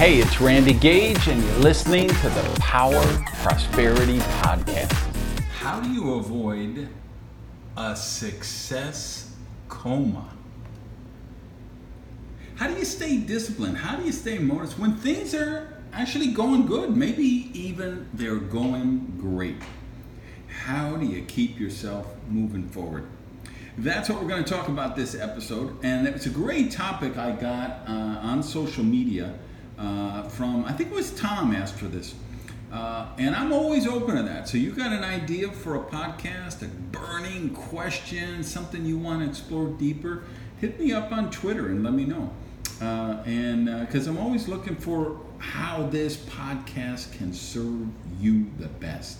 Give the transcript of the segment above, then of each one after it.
Hey, it's Randy Gage, and you're listening to the Power Prosperity Podcast. How do you avoid a success coma? How do you stay disciplined? How do you stay motivated when things are actually going good? Maybe even they're going great. How do you keep yourself moving forward? That's what we're going to talk about this episode, and it's a great topic I got uh, on social media uh, from, I think it was Tom asked for this. Uh, and I'm always open to that. So you got an idea for a podcast, a burning question, something you want to explore deeper, hit me up on Twitter and let me know. Uh, and because uh, I'm always looking for how this podcast can serve you the best.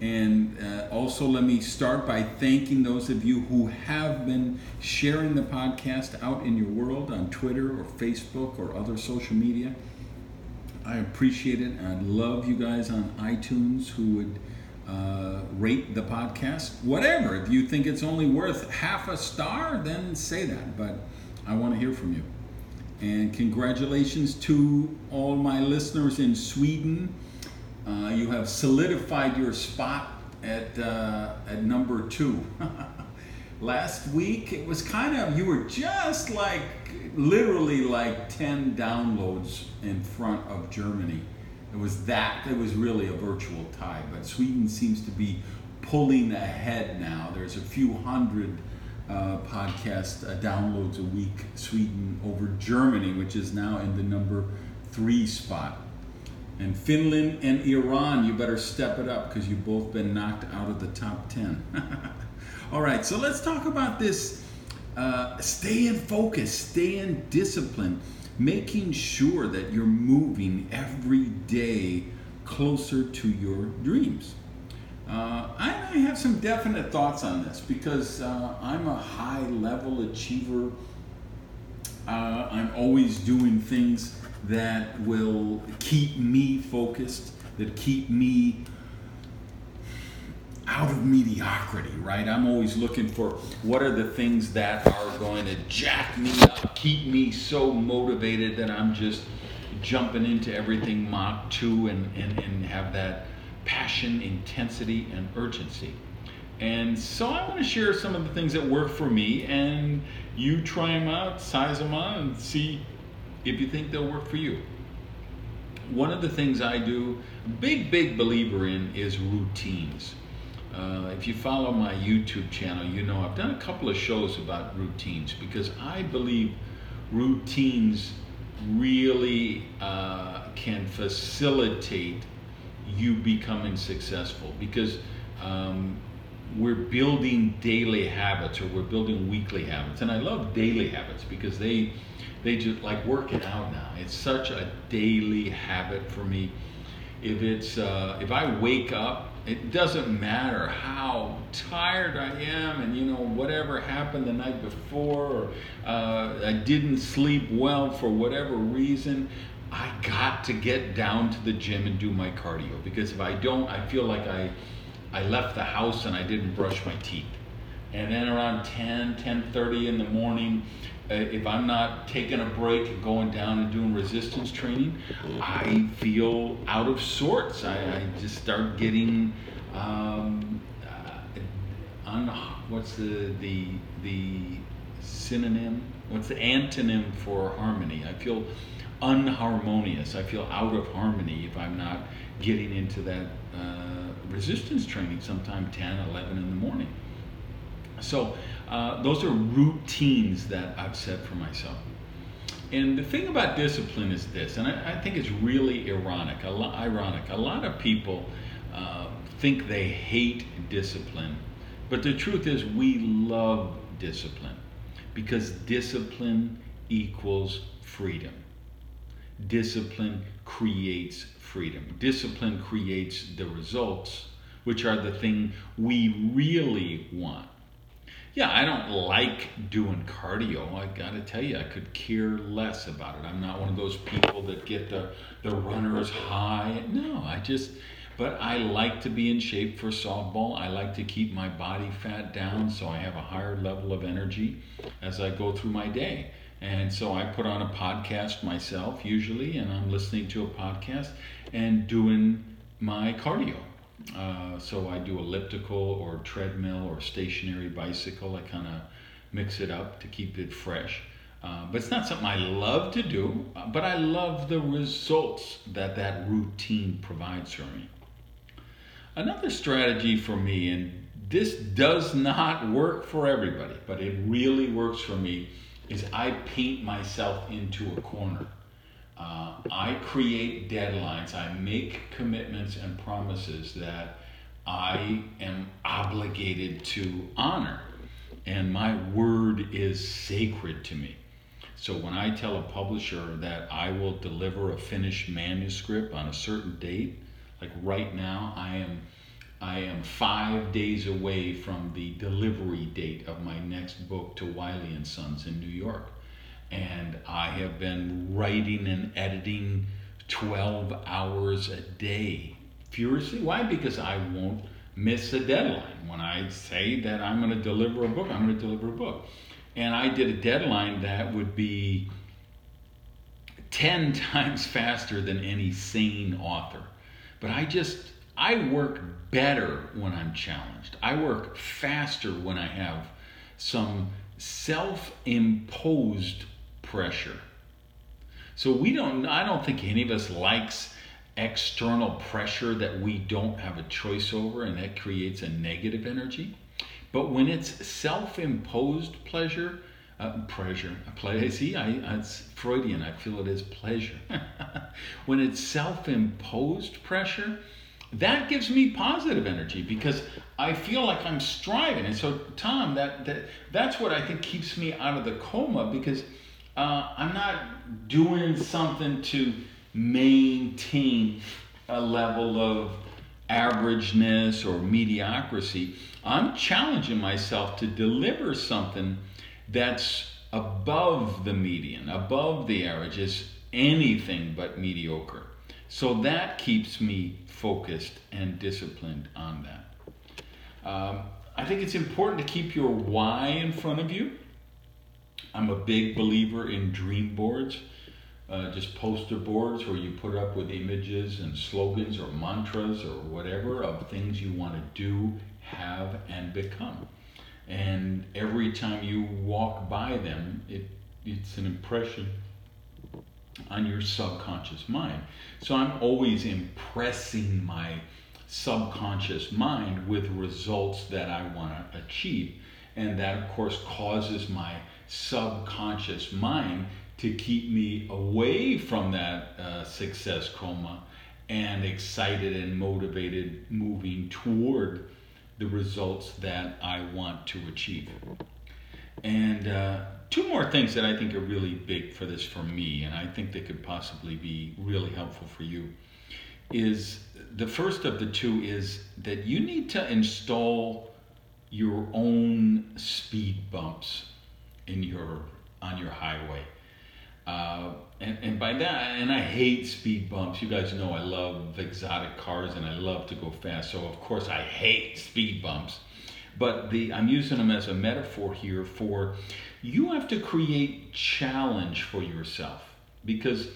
And uh, also, let me start by thanking those of you who have been sharing the podcast out in your world on Twitter or Facebook or other social media. I appreciate it. I love you guys on iTunes who would uh, rate the podcast. Whatever. If you think it's only worth half a star, then say that. But I want to hear from you. And congratulations to all my listeners in Sweden uh, you have solidified your spot at, uh, at number two. Last week, it was kind of, you were just like, literally like 10 downloads in front of Germany. It was that, it was really a virtual tie, but Sweden seems to be pulling ahead now. There's a few hundred uh, podcast uh, downloads a week, Sweden over Germany, which is now in the number three spot. And Finland and Iran, you better step it up because you've both been knocked out of the top 10. All right, so let's talk about this uh, staying focused, staying disciplined, making sure that you're moving every day closer to your dreams. Uh, I, I, have some definite thoughts on this because uh, I'm a high level achiever. Uh, I'm always doing things that will keep me focused, that keep me out of mediocrity, right? I'm always looking for what are the things that are going to jack me up, keep me so motivated that I'm just jumping into everything Mach 2 and, and, and have that passion, intensity, and urgency. And so I want to share some of the things that work for me, and you try them out, size them on, and see if you think they'll work for you. One of the things I do, big, big believer in, is routines. Uh, if you follow my YouTube channel, you know I've done a couple of shows about routines because I believe routines really uh, can facilitate you becoming successful because um, we're building daily habits or we're building weekly habits. And I love daily habits because they they just like working out now. It's such a daily habit for me. If it's uh, if I wake up, it doesn't matter how tired I am, and you know whatever happened the night before, or uh, I didn't sleep well for whatever reason. I got to get down to the gym and do my cardio because if I don't, I feel like I I left the house and I didn't brush my teeth. And then around 10, 10:30 in the morning, uh, if I'm not taking a break and going down and doing resistance training, I feel out of sorts. I, I just start getting um, uh, un, what's the the the synonym? What's the antonym for harmony? I feel unharmonious. I feel out of harmony if I'm not getting into that uh, resistance training sometime 10, 11 in the morning. So uh, those are routines that I've set for myself. And the thing about discipline is this, and I, I think it's really ironic. A lo- ironic. A lot of people uh, think they hate discipline, but the truth is we love discipline because discipline equals freedom. Discipline creates freedom. Discipline creates the results, which are the thing we really want yeah, I don't like doing cardio. I got to tell you, I could care less about it. I'm not one of those people that get the the runners high. No, I just but I like to be in shape for softball. I like to keep my body fat down so I have a higher level of energy as I go through my day. And so I put on a podcast myself usually, and I'm listening to a podcast and doing my cardio. Uh, so I do elliptical or treadmill or stationary bicycle. I kind of mix it up to keep it fresh. Uh, but it's not something I love to do, uh, but I love the results that that routine provides for me. Another strategy for me, and this does not work for everybody, but it really works for me, is I paint myself into a corner. Uh, I create deadlines, I make commitments and promises that I am obligated to honor. And my word is sacred to me. So when I tell a publisher that I will deliver a finished manuscript on a certain date, like right now, I am I am five days away from the delivery date of my next book to Wiley and Sons in New York. And I have been writing and editing 12 hours a day furiously. Why? Because I won't miss a deadline. When I say that I'm going to deliver a book, I'm going to deliver a book. And I did a deadline that would be 10 times faster than any sane author. But I just, I work better when I'm challenged. I work faster when I have some self imposed pressure. So we don't, I don't think any of us likes external pressure that we don't have a choice over and that creates a negative energy. But when it's self-imposed pleasure, uh, pleasure, play, see, I, it's Freudian. I feel it as pleasure. when it's self-imposed pressure, that gives me positive energy because I feel like I'm striving. And so, Tom, that, that that's what I think keeps me out of the coma because uh, I'm not doing something to maintain a level of averageness or mediocrity. I'm challenging myself to deliver something that's above the median, above the average, is anything but mediocre. So that keeps me focused and disciplined on that. Um, I think it's important to keep your why in front of you. I'm a big believer in dream boards uh, just poster boards where you put up with images and slogans or mantras or whatever of things you want to do, have, and become. And every time you walk by them, it, it's an impression on your subconscious mind. So I'm always impressing my subconscious mind with results that I want to achieve. And that, of course, causes my subconscious mind to keep me away from that uh, success coma and excited and motivated moving toward the results that I want to achieve. And uh, two more things that I think are really big for this for me, and I think they could possibly be really helpful for you, is the first of the two is that you need to install your own speed bumps in your on your highway. Uh, and, and by that, and I hate speed bumps. You guys know I love exotic cars and I love to go fast. So of course I hate speed bumps. But the I'm using them as a metaphor here for you have to create challenge for yourself because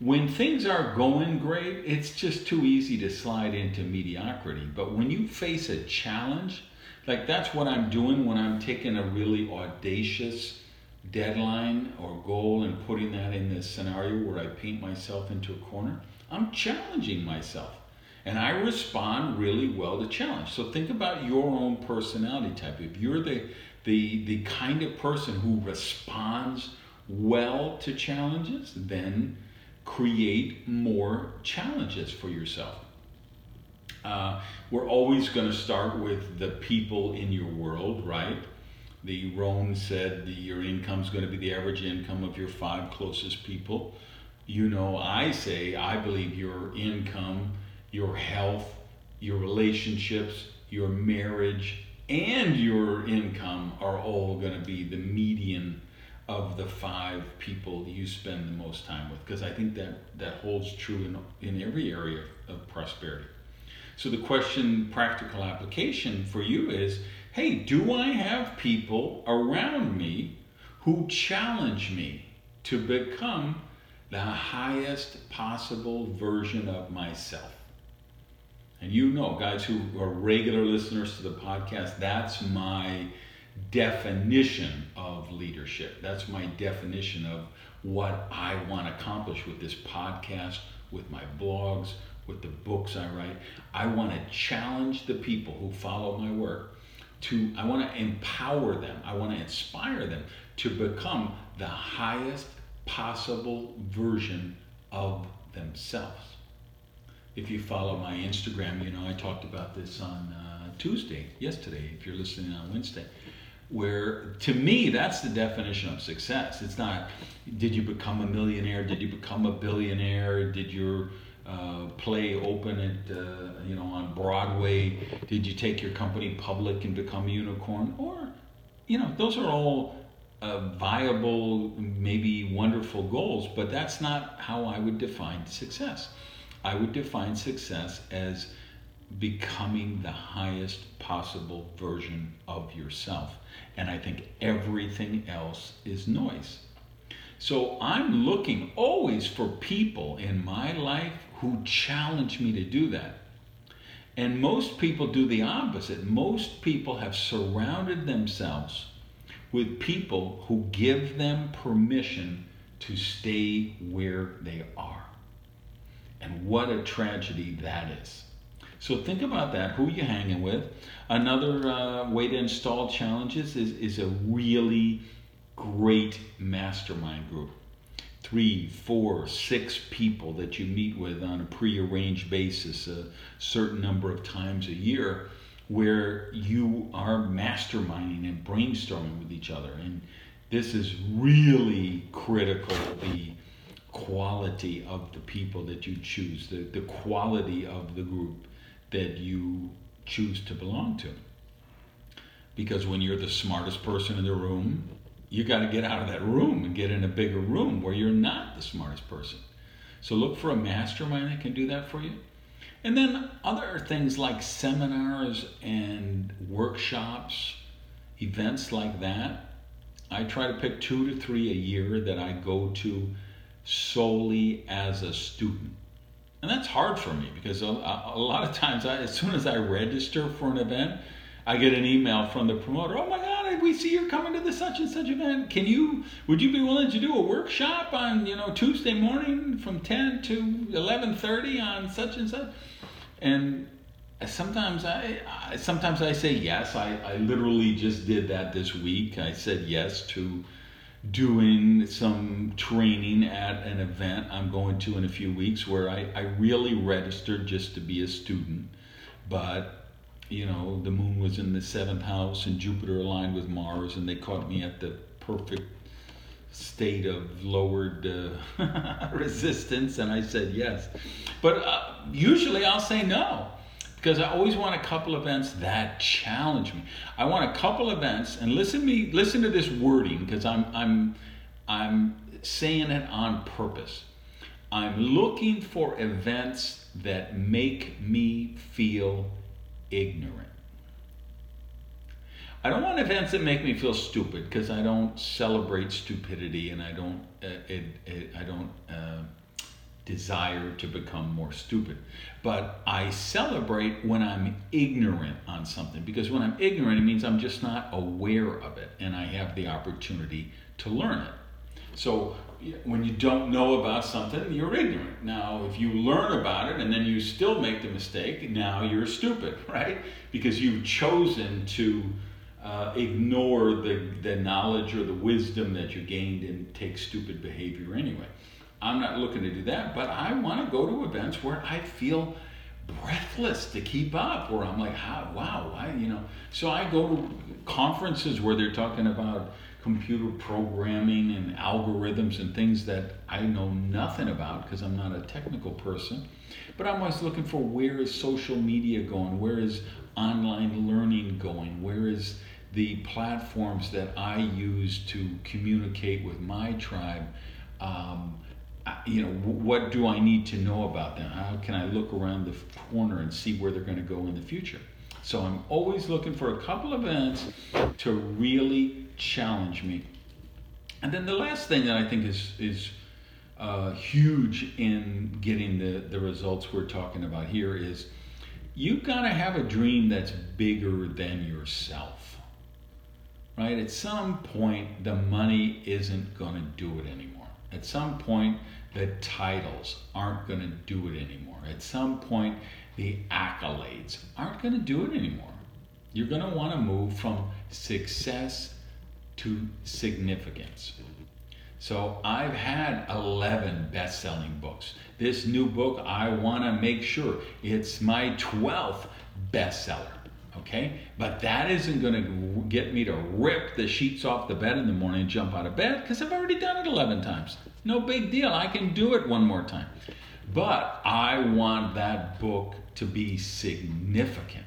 when things are going great, it's just too easy to slide into mediocrity. But when you face a challenge, like that's what I'm doing when I'm taking a really audacious deadline or goal and putting that in this scenario where I paint myself into a corner, I'm challenging myself. And I respond really well to challenge. So think about your own personality type. If you're the, the, the kind of person who responds well to challenges, then create more challenges for yourself. Uh, we're always going to start with the people in your world, right? The Rohn said the, your income is going to be the average income of your five closest people. You know, I say I believe your income, your health, your relationships, your marriage, and your income are all going to be the median of the five people you spend the most time with because I think that that holds true in, in every area of prosperity. So the question practical application for you is hey, do I have people around me who challenge me to become the highest possible version of myself. And you know, guys who are regular listeners to the podcast, that's my definition of leadership. That's my definition of what I want to accomplish with this podcast, with my blogs, with the books I write. I want to challenge the people who follow my work to, I want to empower them, I want to inspire them to become the highest possible version of themselves. If you follow my Instagram, you know I talked about this on uh, Tuesday, yesterday, if you're listening on Wednesday, where to me that's the definition of success. It's not did you become a millionaire, did you become a billionaire, did your uh, play open at uh, you know on Broadway, did you take your company public and become a unicorn, or you know those are all uh, viable, maybe wonderful goals, but that's not how I would define success. I would define success as becoming the highest possible version of yourself. And I think everything else is noise. So I'm looking always for people in my life who challenge me to do that. And most people do the opposite. Most people have surrounded themselves with people who give them permission to stay where they are. And what a tragedy that is. So think about that. Who you hanging with? Another uh, way to install challenges is, is a really great mastermind group. Three, four, six people that you meet with on a prearranged basis a certain number of times a year where you are masterminding and brainstorming with each other. And this is really critical the quality of the people that you choose, the, the quality of the group that you choose to belong to. Because when you're the smartest person in the room, you got to get out of that room and get in a bigger room where you're not the smartest person. So look for a mastermind that can do that for you. And then other things like seminars and workshops, events like that. I try to pick two to three a year that I go to solely as a student. And that's hard for me because a, a lot of times, I, as soon as I register for an event, I get an email from the promoter. Oh my God, we see you're coming to the such and such event. Can you? Would you be willing to do a workshop on you know Tuesday morning from 10 to 11:30 on such and such? And sometimes I, I sometimes I say yes. I, I literally just did that this week. I said yes to doing some training at an event I'm going to in a few weeks where I, I really registered just to be a student. But, you know, the moon was in the seventh house and Jupiter aligned with Mars, and they caught me at the perfect state of lowered uh, resistance, and I said yes. But uh, usually I'll say no because I always want a couple events that challenge me. I want a couple events, and listen me listen to this wording because I'm I'm I'm saying it on purpose. I'm looking for events that make me feel ignorant. I don't want events that make me feel stupid because I don't celebrate stupidity and I don't uh, it, it, I don't. Uh, desire to become more stupid. But I celebrate when I'm ignorant on something because when I'm ignorant, it means I'm just not aware of it and I have the opportunity to learn it. So when you don't know about something, you're ignorant. Now, if you learn about it and then you still make the mistake, now you're stupid, right? Because you've chosen to uh, ignore the, the knowledge or the wisdom that you gained and take stupid behavior anyway. I'm not looking to do that, but I want to go to events where I feel breathless to keep up, where I'm like, how, wow, why, you know. So I go to conferences where they're talking about computer programming and algorithms and things that I know nothing about because I'm not a technical person. But I'm always looking for where is social media going? Where is online learning going? Where is the platforms that I use to communicate with my tribe? Um, you know, what do I need to know about them? How can I look around the corner and see where they're going to go in the future? So I'm always looking for a couple of events to really challenge me. And then the last thing that I think is is uh, huge in getting the, the results we're talking about here is you've got to have a dream that's bigger than yourself. Right? At some point, the money isn't going to do it anymore. At some point, the titles aren't going to do it anymore. At some point, the accolades aren't going to do it anymore. You're going to want to move from success to significance. So I've had 11 best selling books. This new book, I want to make sure it's my 12th bestseller. Okay? But that isn't going to get me to rip the sheets off the bed in the morning and jump out of bed because I've already done it 11 times. No big deal. I can do it one more time. But I want that book to be significant.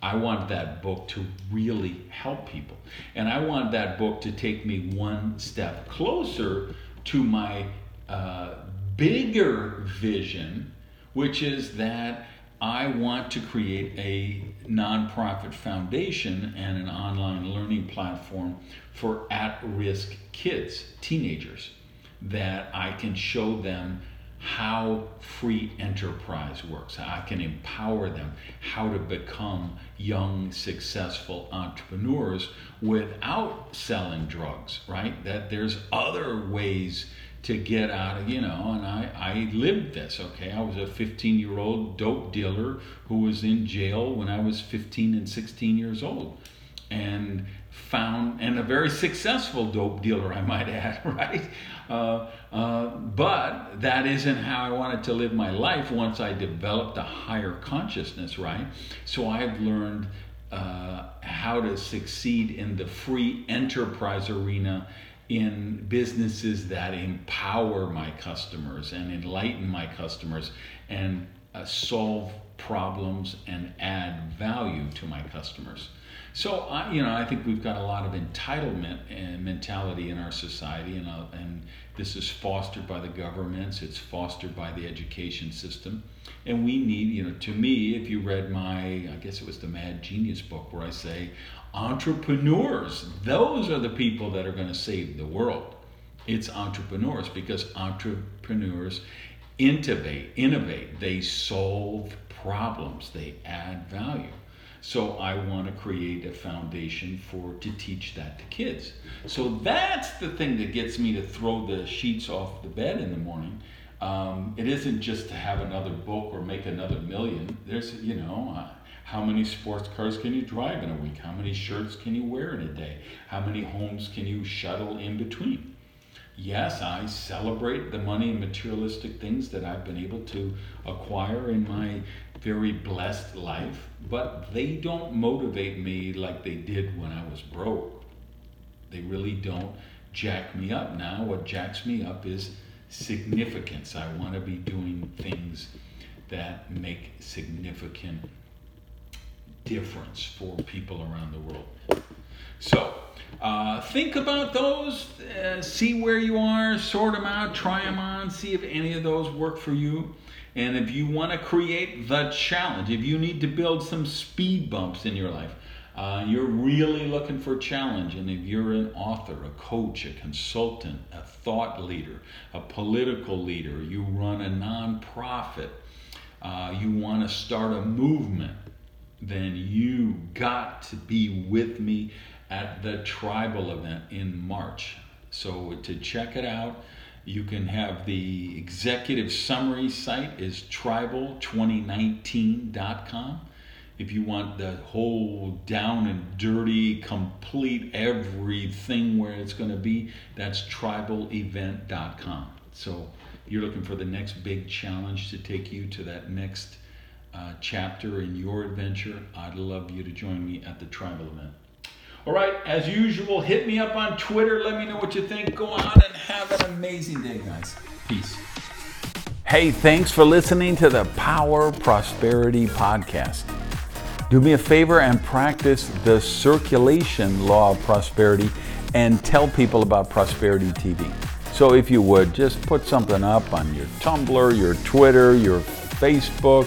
I want that book to really help people. And I want that book to take me one step closer to my uh, bigger vision, which is that I want to create a nonprofit foundation and an online learning platform for at risk kids, teenagers, that I can show them how free enterprise works. I can empower them how to become young, successful entrepreneurs without selling drugs, right? That there's other ways to get out of, you know, and I, I lived this, okay? I was a 15 year old dope dealer who was in jail when I was 15 and 16 years old. And found, and a very successful dope dealer, I might add, right? Uh, uh, but that isn't how I wanted to live my life once I developed a higher consciousness, right? So I've learned uh, how to succeed in the free enterprise arena in businesses that empower my customers and enlighten my customers and uh, solve problems and add value to my customers. So, I, you know, I think we've got a lot of entitlement and mentality in our society, and, uh, and this is fostered by the governments, it's fostered by the education system. And we need, you know, to me, if you read my, I guess it was the Mad Genius book, where I say, entrepreneurs, those are the people that are going to save the world. It's entrepreneurs because entrepreneurs innovate, innovate, they solve problems, they add value. So I want to create a foundation for to teach that to kids. So that's the thing that gets me to throw the sheets off the bed in the morning. Um, it isn't just to have another book or make another million. There's, you know, uh, how many sports cars can you drive in a week? How many shirts can you wear in a day? How many homes can you shuttle in between? Yes, I celebrate the money and materialistic things that I've been able to acquire in my very blessed life, but they don't motivate me like they did when I was broke. They really don't jack me up. Now, what jacks me up is significance. I want to be doing things that make significant difference for people around the world. So, uh, think about those, uh, see where you are, sort them out, try them on, see if any of those work for you. And if you want to create the challenge, if you need to build some speed bumps in your life, uh, you're really looking for challenge. And if you're an author, a coach, a consultant, a thought leader, a political leader, you run a nonprofit, uh, you want to start a movement, then you got to be with me at the tribal event in March. So to check it out, you can have the executive summary site is tribal2019.com. If you want the whole down and dirty, complete everything where it's going to be, that's tribalevent.com. So you're looking for the next big challenge to take you to that next uh, chapter in your adventure. I'd love you to join me at the tribal event. All right, as usual, hit me up on Twitter. Let me know what you think. Go on and have an amazing day, guys. Peace. Hey, thanks for listening to the Power Prosperity Podcast. Do me a favor and practice the circulation law of prosperity and tell people about Prosperity TV. So, if you would, just put something up on your Tumblr, your Twitter, your Facebook,